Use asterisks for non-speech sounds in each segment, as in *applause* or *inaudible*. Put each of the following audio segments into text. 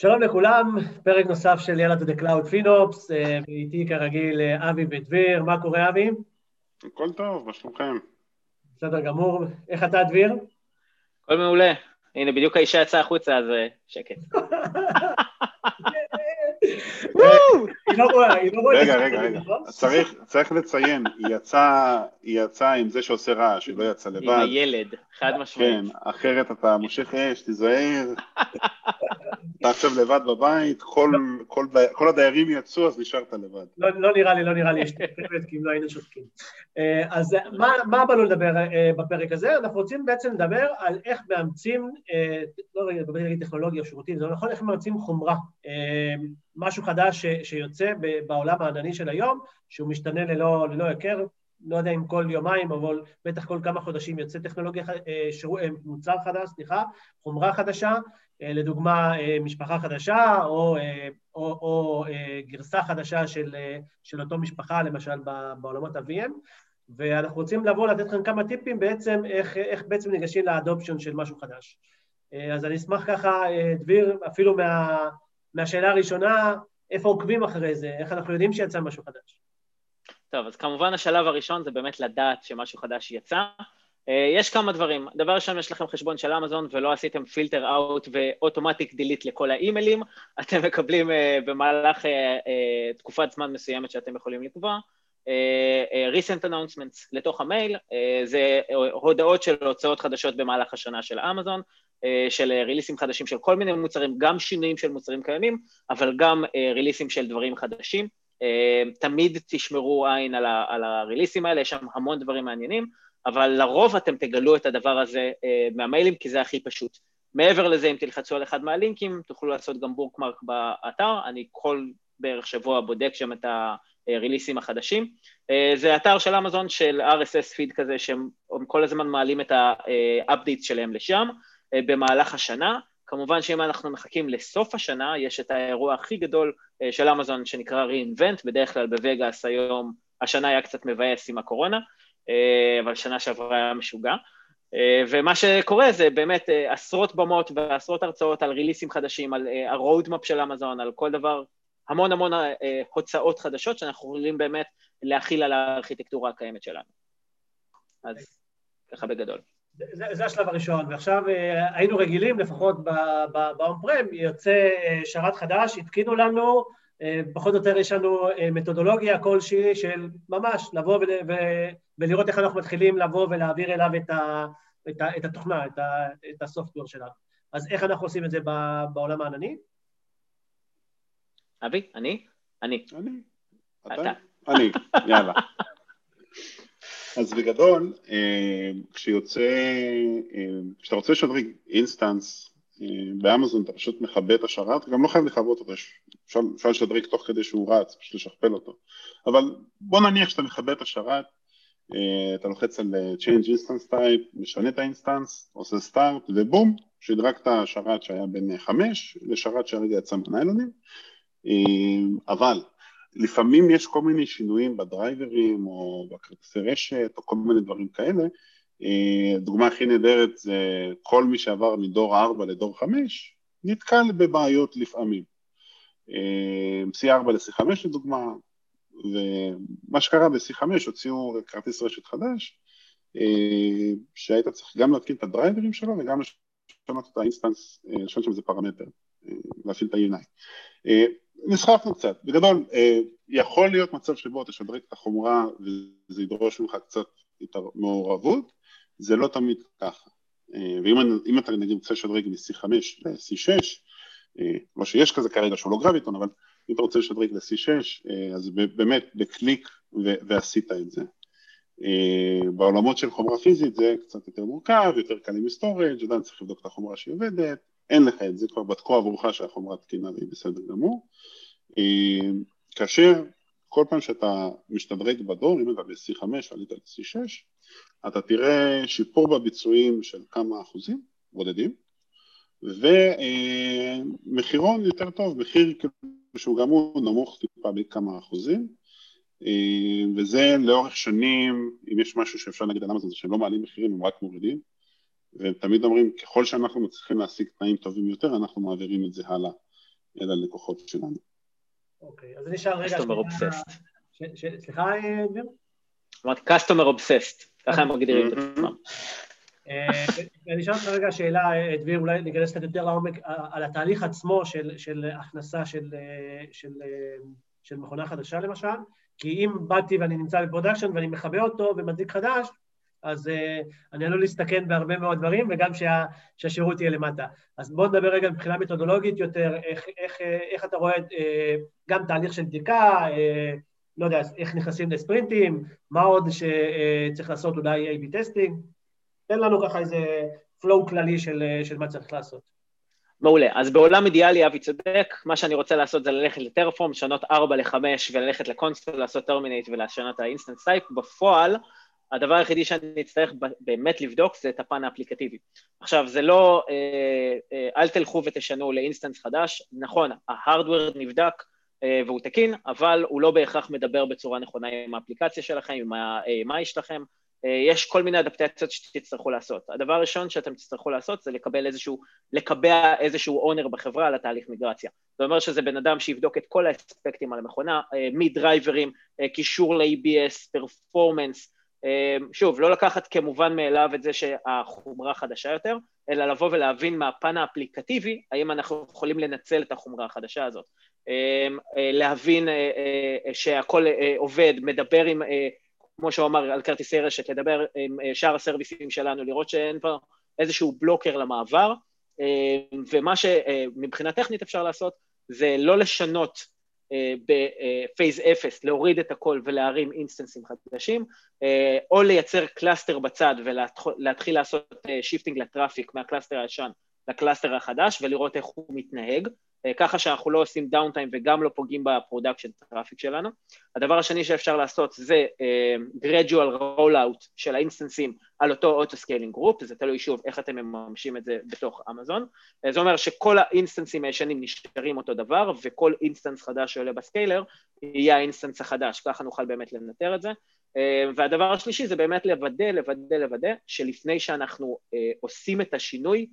שלום לכולם, פרק נוסף של יאללה to the cloud פינופס, ואיתי כרגיל אבי ודביר, מה קורה אבי? הכל טוב, מה שלומכם? בסדר גמור, איך אתה דביר? הכל מעולה, הנה בדיוק האישה יצאה החוצה אז אה, שקט. *laughs* לא רגע, רגע, רגע, נכון? צריך לציין, היא יצאה עם זה שעושה רעש, היא לא יצאה לבד. עם הילד, חד משמעית. כן, אחרת אתה מושך אש, תיזהר. *laughs* אתה עכשיו לבד בבית, כל הדיירים יצאו, אז נשארת לבד. לא, לא נראה לי, לא נראה לי, יש תפקדת, כי אם לא היינו שותקים. אה, אז מה באנו לדבר אה, בפרק הזה? אנחנו רוצים בעצם לדבר על איך מאמצים, אה, לא רגע, לדבר על טכנולוגיה או שירותים, זה לא נכון, איך מאמצים חומרה. משהו חדש שיוצא בעולם הענני של היום, שהוא משתנה ללא, ללא היכר, לא יודע אם כל יומיים, אבל בטח כל כמה חודשים יוצא טכנולוגיה, שירו, מוצר חדש, סליחה, חומרה חדשה, לדוגמה משפחה חדשה או, או, או גרסה חדשה של, של אותו משפחה, למשל בעולמות ה-VM, ואנחנו רוצים לבוא לתת לכם כמה טיפים בעצם איך, איך בעצם ניגשים לאדופשן של משהו חדש. אז אני אשמח ככה, דביר, אפילו מה, מהשאלה הראשונה, איפה עוקבים אחרי זה, איך אנחנו יודעים שיצא משהו חדש. טוב, אז כמובן השלב הראשון זה באמת לדעת שמשהו חדש יצא. אה, יש כמה דברים. דבר ראשון, יש לכם חשבון של אמזון ולא עשיתם פילטר אאוט ואוטומטיק דילית לכל האימיילים, *laughs* אתם מקבלים אה, במהלך אה, תקופת זמן מסוימת שאתם יכולים לקבוע. recent announcements לתוך המייל, זה הודעות של הוצאות חדשות במהלך השנה של אמזון, של ריליסים חדשים של כל מיני מוצרים, גם שינויים של מוצרים קיימים, אבל גם ריליסים של דברים חדשים. תמיד תשמרו עין על הריליסים האלה, יש שם המון דברים מעניינים. אבל לרוב אתם תגלו את הדבר הזה uh, מהמיילים, כי זה הכי פשוט. מעבר לזה, אם תלחצו על אחד מהלינקים, תוכלו לעשות גם בורקמרק באתר, אני כל בערך שבוע בודק שם את הריליסים החדשים. Uh, זה אתר של אמזון של RSS פיד כזה, שהם כל הזמן מעלים את ה-updates שלהם לשם במהלך השנה. כמובן שאם אנחנו מחכים לסוף השנה, יש את האירוע הכי גדול uh, של אמזון שנקרא re-invent, בדרך כלל בווגאס היום, השנה היה קצת מבאס עם הקורונה, אה, אבל שנה שעברה היה משוגע. אה, ומה שקורה זה באמת אה, עשרות במות ועשרות הרצאות על ריליסים חדשים, על ה-roadmap של אמזון, על כל דבר, המון המון הוצאות חדשות שאנחנו יכולים באמת להכיל על הארכיטקטורה הקיימת שלנו. אז ככה בגדול. זה, זה השלב הראשון, ועכשיו היינו רגילים, לפחות באון פרם, יוצא שרת חדש, התקינו לנו, פחות או יותר יש לנו מתודולוגיה כלשהי של ממש לבוא ול- ולראות איך אנחנו מתחילים לבוא ולהעביר אליו את, ה, את, ה, את התוכנה, את, ה, את הסופטוור שלנו. אז איך אנחנו עושים את זה בעולם הענני? אבי, אני? אני. אני. אתה? אני, יאללה. אז בגדול, אה, כשיוצא, אה, כשאתה רוצה לשדרג instance אה, באמזון, אתה פשוט מכבה את השרת, גם לא חייב לכבות אותו, אפשר לשדרג תוך כדי שהוא רץ, פשוט לשכפל אותו. אבל בוא נניח שאתה מכבה את השרת, אתה לוחץ על Change Instance Type, משנה את ה instance, עושה start ובום, שדרגת שרת שהיה בן 5 לשרת שהרגע יצא מהניילונים, אבל לפעמים יש כל מיני שינויים בדרייברים או בכרטיסי רשת או כל מיני דברים כאלה, הדוגמה הכי נהדרת זה כל מי שעבר מדור 4 לדור 5 נתקל בבעיות לפעמים. C4 ל-C5 לדוגמה, ומה שקרה ב-C5 הוציאו כרטיס רשת חדש, אה, שהיית צריך גם להתקין את הדרייברים שלו וגם לשנות את ה instance, אה, לשנות שם איזה פרמטר, אה, להפעיל את ה-ENA. נסחפנו קצת, בגדול יכול להיות מצב שבו תשדרג את החומרה וזה ידרוש ממך קצת יותר מעורבות, זה לא תמיד ככה. ואם אתה נגיד רוצה לשדרג מ-C5 ל-C6, לא שיש כזה כרגע שהוא לא גרביטון, אבל אם אתה רוצה לשדרג ל-C6, אה, אז באמת בקליק ועשית את זה. אה, בעולמות של חומרה פיזית זה קצת יותר מורכב, יותר קל עם storage, עדיין צריך לבדוק את החומרה שהיא עובדת, אין לך את זה, כבר בדקו עבורך שהחומרה תקינה והיא בסדר גמור. אה, כאשר כל פעם שאתה משתדרג בדור, אם אתה ב-C5 עלית ל-C6, אתה תראה שיפור בביצועים של כמה אחוזים בודדים, ומחירון יותר טוב, מחיר שהוא גם הוא נמוך טיפה בכמה אחוזים, אה, וזה לאורך שנים, אם יש משהו שאפשר להגיד על אמזון זה שהם לא מעלים מחירים, הם רק מורידים, והם תמיד אומרים ככל שאנחנו מצליחים להשיג תנאים טובים יותר, אנחנו מעבירים את זה הלאה אל הלקוחות שלנו. אוקיי, אז אני אשאל רגע... Customer obsessed. סליחה, דביר? אמרתי Customer obsessed, ככה הם מגדירים את עצמם. אה, אני אשאל אותך רגע שאלה, אה, דביר, אולי ניכנס קצת יותר לעומק, אה, על התהליך עצמו של, של הכנסה של, של, של מכונה חדשה למשל, כי אם באתי ואני נמצא ב production ואני מכבה אותו ומדליק חדש, אז uh, אני עלול להסתכן בהרבה מאוד דברים, וגם שה, שהשירות יהיה למטה. אז בואו נדבר רגע מבחינה מתודולוגית יותר, איך, איך, איך אתה רואה uh, גם תהליך של בדיקה, uh, לא יודע, איך נכנסים לספרינטים, מה עוד שצריך לעשות, אולי A-B testing, תן לנו ככה איזה flow כללי של, של מה צריך לעשות. מעולה. אז בעולם אידיאלי, אבי צודק, מה שאני רוצה לעשות זה ללכת ל Terraform, לשנות 4 ל-5 וללכת ל console, לעשות terminate ולשנות ה instance type. בפועל, הדבר היחידי שאני אצטרך באמת לבדוק זה את הפן האפליקטיבי. עכשיו, זה לא, אה, אה, אל תלכו ותשנו ל instance חדש, נכון, ה hardware נבדק אה, והוא תקין, אבל הוא לא בהכרח מדבר בצורה נכונה עם האפליקציה שלכם, עם ה-AMI שלכם, יש כל מיני אדפטציות שתצטרכו לעשות. הדבר הראשון שאתם תצטרכו לעשות זה לקבל איזשהו, לקבע איזשהו owner בחברה על התהליך מיגרציה. זה אומר שזה בן אדם שיבדוק את כל האספקטים על המכונה, מדרייברים, קישור ל-ABS, פרפורמנס, שוב, לא לקחת כמובן מאליו את זה שהחומרה חדשה יותר, אלא לבוא ולהבין מהפן האפליקטיבי, האם אנחנו יכולים לנצל את החומרה החדשה הזאת. אמ, אה, להבין אה, אה, שהכל עובד, מדבר עם, כמו שהוא אמר על כרטיסי רשת, לדבר עם שאר הסרוויסים שלנו, לראות שאין פה איזשהו blocker למעבר, אמ, ומה שמבחינה טכנית אפשר לעשות זה לא לשנות ב phase אפס, להוריד את הכל ולהרים אינסטנסים חדשים, אה, או לייצר cluster בצד ולהתחיל לעשות shifting אה, ל traffic מה cluster הישן ל cluster החדש ולראות איך הוא מתנהג. אה, ככה שאנחנו לא עושים downtime וגם לא פוגעים ב production traffic שלנו. הדבר השני שאפשר לעשות זה uh, gradual rollout של האינסטנסים על אותו auto-scaling group, זה תלוי שוב איך אתם מממשים את זה בתוך אמזון. Uh, זה אומר שכל האינסטנסים הישנים נשארים אותו דבר, וכל instance חדש שעולה ב scaler יהיה ה instance החדש, ככה נוכל באמת לנטר את זה. והדבר השלישי זה באמת לוודא, לוודא, לוודא, שלפני שאנחנו עושים את השינוי,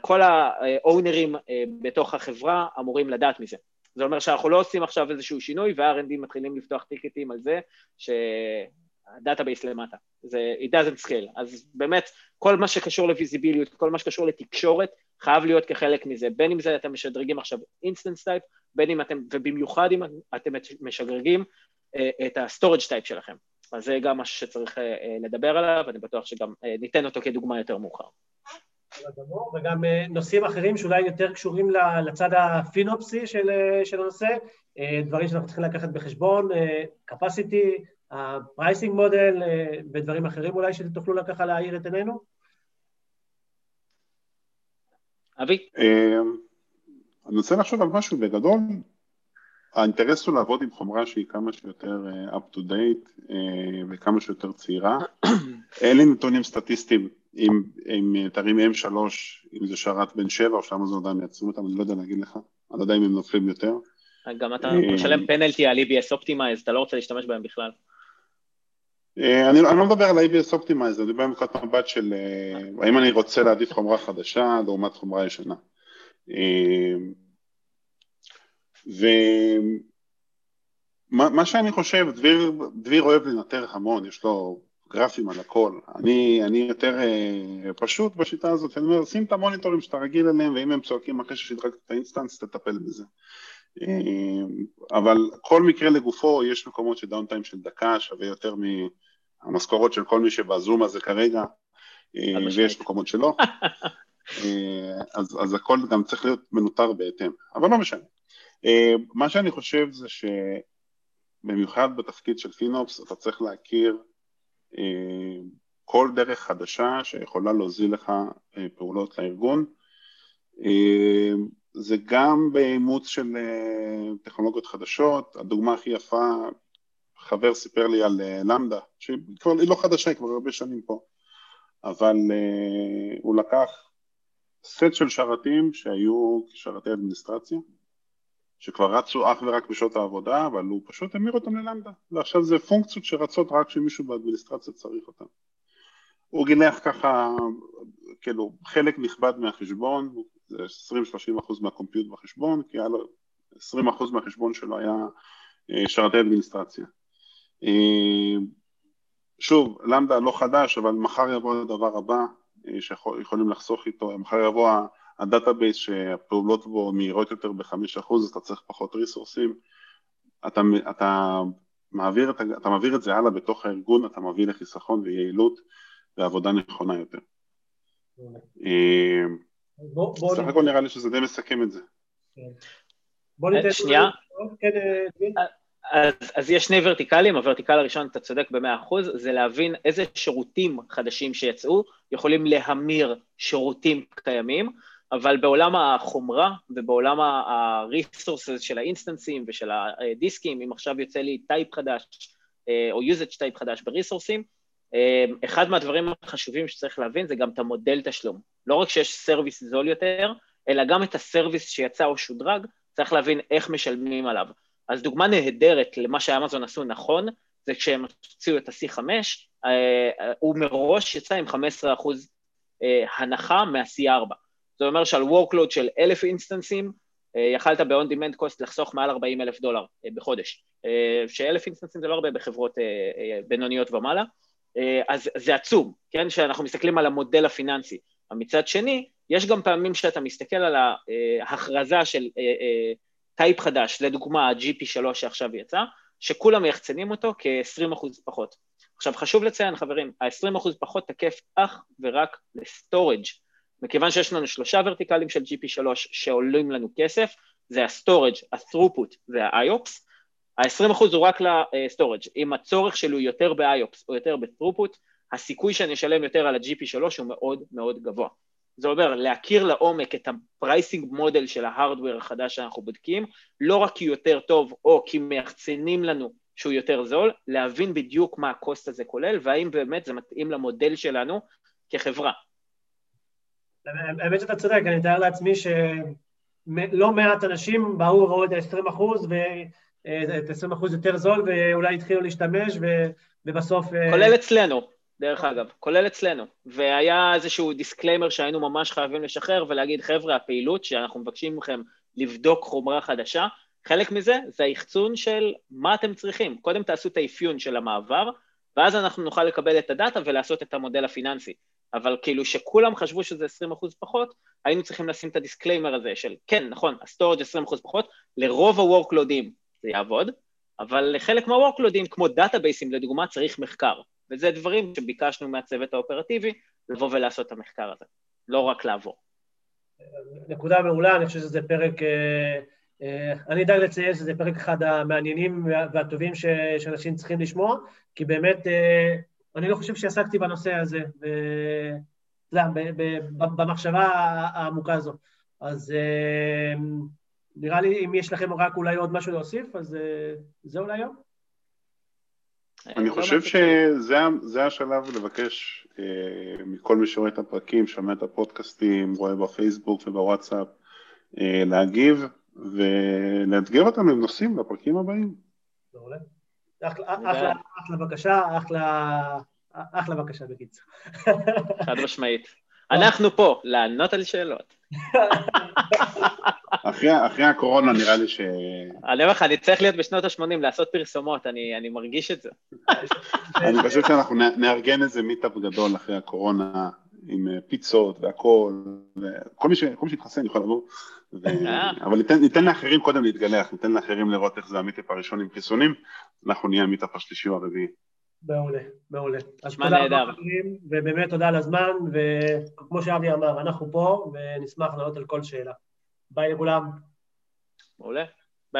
כל האונרים אה, בתוך החברה אמורים לדעת מזה. זה אומר שאנחנו לא עושים עכשיו איזשהו שינוי וה-R&D מתחילים לפתוח טיקטים על זה שה database למטה. זה, it doesn't scale. אז באמת, כל מה שקשור לוויזיביליות, כל מה שקשור לתקשורת, חייב להיות כחלק מזה. בין אם זה אתם משדרגים עכשיו instance type, בין אם אתם, ובמיוחד אם אתם משדרגים אה, את ה- storage type שלכם. אז זה גם משהו שצריך אה, לדבר עליו, ואני בטוח שגם ניתן אותו כדוגמה יותר מאוחר. וגם אה, נושאים אחרים שאולי יותר קשורים לצד הפינופסי של, אה, של הנושא, אה, דברים שאנחנו צריכים לקחת בחשבון, capacity, ה-pricing model ודברים אחרים אולי שתוכלו ככה להאיר את עינינו? אבי? אני רוצה לחשוב על משהו בגדול, האינטרס הוא לעבוד עם חומרה שהיא כמה שיותר up to date וכמה שיותר צעירה. *clears throat* אין לי נתונים סטטיסטיים אם, אם תרים M3, אם זה שרת בין 7 או שאמזון עדיין מייצרים אותם, אני לא יודע להגיד לך, אני לא יודע אם הם נופלים יותר. גם אתה אה, משלם פנלטי על EBS Optimize, אתה לא רוצה להשתמש בהם בכלל. אה, אני, אני לא מדבר על ה- EBS Optimize, אני מדבר מנקודת מבט של אה, האם אני רוצה להעדיף חומרה חדשה לעומת חומרה ישנה. ומה שאני חושב, דביר, דביר אוהב לנטר המון, יש לו גרפים על הכל. אני, אני יותר אה, פשוט בשיטה הזאת, אני אומר, שים את המוניטורים שאתה רגיל אליהם, ואם הם צועקים אחרי ששדרגת את ה instance, תטפל בזה. אה, אבל כל מקרה לגופו, יש מקומות שדאון טיים של דקה שווה יותר מהמשכורות של כל מי שבזום הזה כרגע, אה, ויש מקומות שלא. *laughs* אה, אז, אז הכל גם צריך להיות מנוטר בהתאם, אבל לא משנה. אה, מה שאני חושב זה שבמיוחד בתפקיד של פינופס אתה צריך להכיר כל דרך חדשה שיכולה להוזיל לך אה, פעולות לארגון. אה, זה גם באימוץ של טכנולוגיות חדשות, הדוגמה הכי יפה, חבר סיפר לי על למדה, שהיא כבר, לא חדשה, היא כבר הרבה שנים פה, אבל הוא לקח סט של שרתים שהיו שרתי אדמיניסטרציה, שכבר רצו אך ורק בשעות העבודה, אבל הוא פשוט המיר אותם ללמדה, ועכשיו זה פונקציות שרצות רק כשמישהו באדמיניסטרציה צריך אותן. הוא גילח ככה, כאילו, חלק נכבד מהחשבון, 20-30 אחוז מה compute בחשבון, כי היה לו 20 אחוז מהחשבון שלו היה אה, שרתי אדמיניסטרציה. אה, שוב, Lambda לא חדש, אבל מחר יבוא הדבר הבא שיכולים לחסוך איתו, מחר יבוא ה database שהפעולות בו מהירות יותר ב-5%, אז אתה צריך פחות ריסורסים. אתה, אתה, מעביר את, אתה מעביר את זה הלאה בתוך הארגון, אתה מביא לחיסכון ויעילות ועבודה נכונה יותר. אה, סך הכל נראה לי שזה די מסכם את זה. כן. בוא ניתן... שנייה. כן, אה, אז, אז יש שני ורטיקלים, הוורטיקל הראשון, אתה צודק במאה אחוז, זה להבין איזה שירותים חדשים שיצאו יכולים להמיר שירותים קיימים, אבל בעולם החומרה ובעולם ה-resources של האינסטנסים ושל הדיסקים, אם עכשיו יוצא לי type חדש אה, או usage type חדש בריסורסים, אה, אחד מהדברים החשובים שצריך להבין זה גם את המודל תשלום. לא רק שיש service זול יותר, אלא גם את ה service שיצא או שודרג, צריך להבין איך משלמים עליו. אז דוגמה נהדרת למה שאמזון עשו נכון, זה כשהם הוציאו את ה-C5, אה, הוא מראש יצא עם 15% הנחה מה-C4. זה אומר שעל workload של אלף אינסטנסים, אה, יכלת ב-on demand cost לחסוך מעל 40 אלף דולר אה, בחודש, אה, שאלף אינסטנסים זה לא הרבה בחברות בינוניות ומעלה, אז זה עצום, כן, שאנחנו מסתכלים על המודל הפיננסי. מצד שני, יש גם פעמים שאתה מסתכל על ההכרזה של type חדש, לדוגמה ה-GP3 שעכשיו יצא, שכולם מייחצנים אותו כ-20% פחות. עכשיו חשוב לציין חברים, ה-20% פחות תקף אך ורק ל-Storage מכיוון שיש לנו שלושה ורטיקלים של GP3 שעולים לנו כסף, זה ה-Storage, ה-Throughput וה-IOPS, ה-20% הוא רק ל-Storage, אם הצורך שלו יותר ב-IOPS או יותר ב-Throughput, הסיכוי שאני אשלם יותר על ה-GP3 הוא מאוד מאוד גבוה. זה אומר להכיר לעומק את ה pricing model של ה hardware החדש שאנחנו בודקים, לא רק כי יותר טוב או כי מייחצנים לנו שהוא יותר זול, להבין בדיוק מה ה cost הזה כולל והאם באמת זה מתאים למודל שלנו כחברה. האמת שאתה צודק, אני מתאר לעצמי שלא מעט אנשים באו וראו את ה-20 אחוז, ואת ה-20 אחוז יותר זול, ואולי התחילו להשתמש, ובסוף... אה, כולל אצלנו, דרך אגב, כולל אצלנו. והיה איזשהו disclaimer שהיינו ממש חייבים לשחרר ולהגיד, חבר'ה, הפעילות שאנחנו מבקשים מכם לבדוק חומרה חדשה, חלק מזה זה האחצון של מה אתם צריכים. קודם תעשו את האפיון של המעבר, ואז אנחנו נוכל לקבל את הדאטה ולעשות את המודל הפיננסי. אבל כאילו שכולם חשבו שזה 20% פחות, היינו צריכים לשים את ה disclaimer הזה של כן, נכון, ה-Storage 20% פחות, לרוב ה- workload ים זה יעבוד, אבל לחלק מה-workloadים, כמו דאטאבייסים לדוגמה, צריך מחקר. וזה דברים שביקשנו מהצוות האופרטיבי לבוא ולעשות את המחקר הזה, לא רק לעבור. נקודה מעולה, אני חושב שזה פרק, אה, אה, אני אדאג לציין שזה פרק אחד המעניינים והטובים שאנשים צריכים לשמוע, כי באמת אה, אני לא חושב שעסקתי בנושא הזה, ב... במחשבה העמוקה הזו. אז אה, נראה לי אם יש לכם רק אולי עוד משהו להוסיף, אז אה, זהו להיום. אני לא חושב שזה השלב לבקש אה, מכל מי שרואה את הפרקים, שומע את הפודקאסטים, רואה בפייסבוק ובוואטסאפ, להגיב ולאתגר אותם עם נושאים לפרקים הבאים. מעולה. אחלה בקשה, אחלה בקשה בקיצור. חד משמעית. *laughs* אנחנו פה לענות על שאלות. *laughs* אחרי הקורונה נראה לי ש... אני אומר לך, אני צריך להיות בשנות ה-80, לעשות פרסומות, אני מרגיש את זה. אני חושב שאנחנו נארגן איזה מיטאפ גדול אחרי הקורונה, עם אה, פיצות והכול, וכל מי שהתחסן יכול לבוא. אה. אבל ניתן לאחרים קודם להתגלח, ניתן לאחרים לראות איך זה המיטאפ הראשון עם חיסונים, אנחנו נהיה המיטאפ השלישי או הרביעי. מעולה, מעולה. אז תודה רבה חברים, ובאמת תודה על הזמן, וכמו שאבי אמר, אנחנו פה, ונשמח לענות על כל שאלה. ביי לכולם. מעולה.